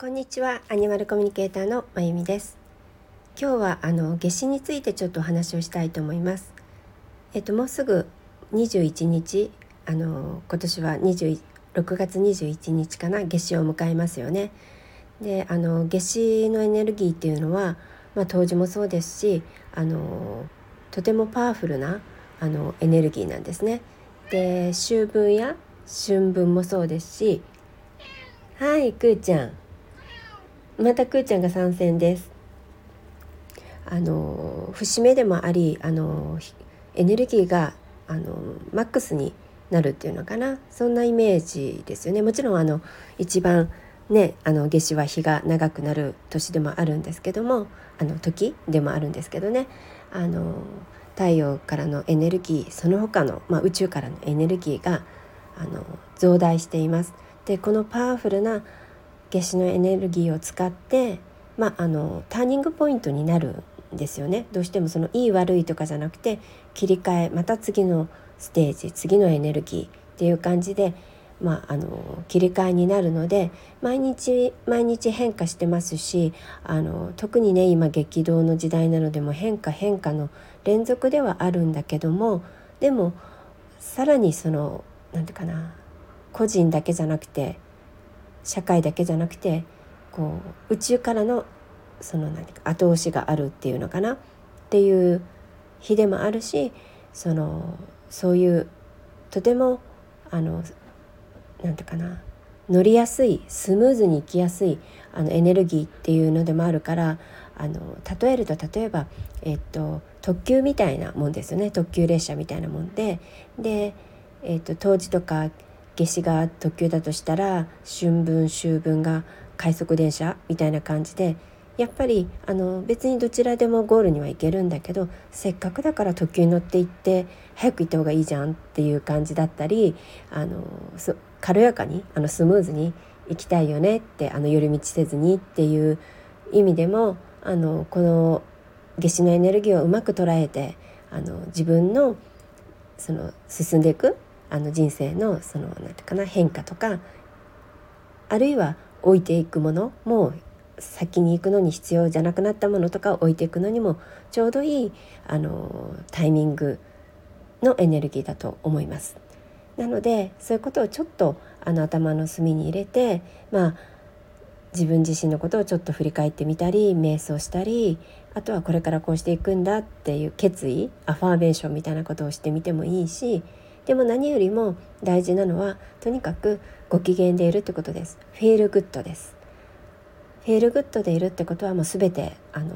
こんにちは。アニマルコミュニケーターのまゆみです。今日はあの夏至についてちょっとお話をしたいと思います。えっともうすぐ21日あの今年は26月21日かな夏至を迎えますよね。であの夏至のエネルギーっていうのはまあ冬至もそうですしあのとてもパワフルなあのエネルギーなんですね。で秋分や春分もそうですしはいくーちゃん。またくーちゃんが参戦です。あの節目でもありあのエネルギーがあのマックスになるっていうのかな。そんなイメージですよね。もちろんあの一番ねあの夏至は日が長くなる年でもあるんですけどもあの時でもあるんですけどね。あの太陽からのエネルギーその他の、まあ、宇宙からのエネルギーがあの増大しています。でこのパワフルな夏至のエネルギーを使って、まあ、あのターニングポイントになるんですよね。どうしてもそのいい悪いとかじゃなくて切り替えまた次のステージ次のエネルギーっていう感じで、まあ、あの切り替えになるので毎日毎日変化してますしあの特にね今激動の時代なのでも変化変化の連続ではあるんだけどもでもさらにその何て言うかな個人だけじゃなくて社会だけじゃなくてこう宇宙からのその何か後押しがあるっていうのかなっていう日でもあるしそのそういうとてもあの何て言うかな乗りやすいスムーズにいきやすいあのエネルギーっていうのでもあるからあの例えると例えば、えっと、特急みたいなもんですよね。特急列車みたいなもんで。で、えっと、当時とか夏至が特急だとしたら春分秋分が快速電車みたいな感じでやっぱりあの別にどちらでもゴールには行けるんだけどせっかくだから特急に乗って行って早く行った方がいいじゃんっていう感じだったりあの軽やかにあのスムーズに行きたいよねってあの寄り道せずにっていう意味でもあのこの夏至のエネルギーをうまく捉えてあの自分のその進んでいくあの人生のその何て言うかな変化とかあるいは置いていくものも先に行くのに必要じゃなくなったものとかを置いていくのにもちょうどいいあのタイミングのエネルギーだと思います。なのでそういうことをちょっとあの頭の隅に入れてまあ自分自身のことをちょっと振り返ってみたり瞑想したりあとはこれからこうしていくんだっていう決意アファーメーションみたいなことをしてみてもいいしでも何よりも大事なのはとにかくご機嫌でいるってことです。フィールグッドです。フィールグッドでいるってことはもう全てあの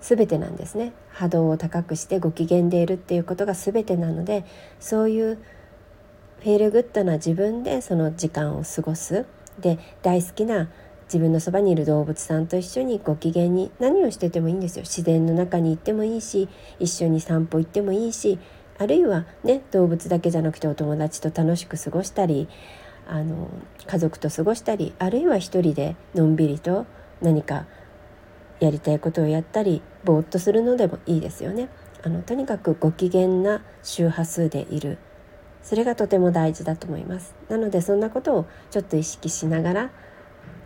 全てなんですね。波動を高くしてご機嫌でいるっていうことが全てなのでそういうフィールグッドな自分でその時間を過ごす。で大好きな自分のそばにいる動物さんと一緒にご機嫌に何をしててもいいんですよ。自然の中に行ってもいいし一緒に散歩行ってもいいしあるいはね動物だけじゃなくてお友達と楽しく過ごしたりあの家族と過ごしたりあるいは一人でのんびりと何かやりたいことをやったりぼーっとするのでもいいですよね。あのとにかくご機嫌な周波数でいる。それがとても大事だと思います。なのでそんなことをちょっと意識しながら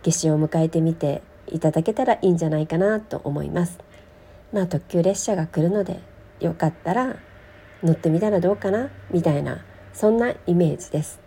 夏至を迎えてみていただけたらいいんじゃないかなと思います。まあ特急列車が来るのでよかったら乗ってみたらどうかな？みたいなそんなイメージです。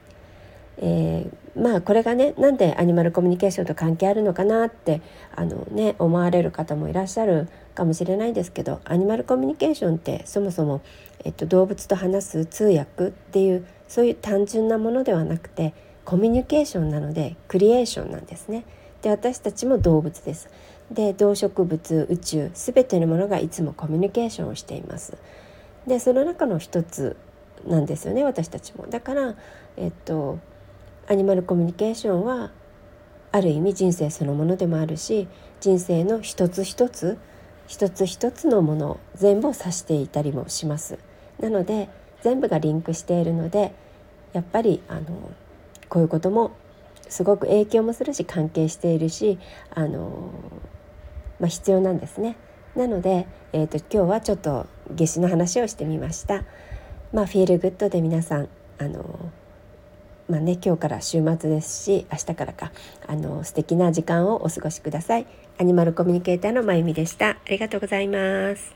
えー、まあこれがねなんでアニマルコミュニケーションと関係あるのかなってあの、ね、思われる方もいらっしゃるかもしれないですけどアニマルコミュニケーションってそもそも、えっと、動物と話す通訳っていうそういう単純なものではなくてコミュニケーションなのでクリエーションなんですね。で私たちも動物です。で動植物宇宙全てのものがいつもコミュニケーションをしています。でその中の一つなんですよね私たちも。だから、えっと、アニマルコミュニケーションはある意味人生そのものでもあるし人生の一つ一つ一つ一つのもの全部を指していたりもします。なので全部がリンクしているのでやっぱりあのこういうこともすごく影響もするし関係しているしあの、まあ、必要なんですね。なので、えーと、今日はちょっと夏至の話をしてみました。まあ、フィールグッドで皆さんあのまあね今日から週末ですし明日からかあの素敵な時間をお過ごしください。アニマルコミュニケーターのまゆみでした。ありがとうございます。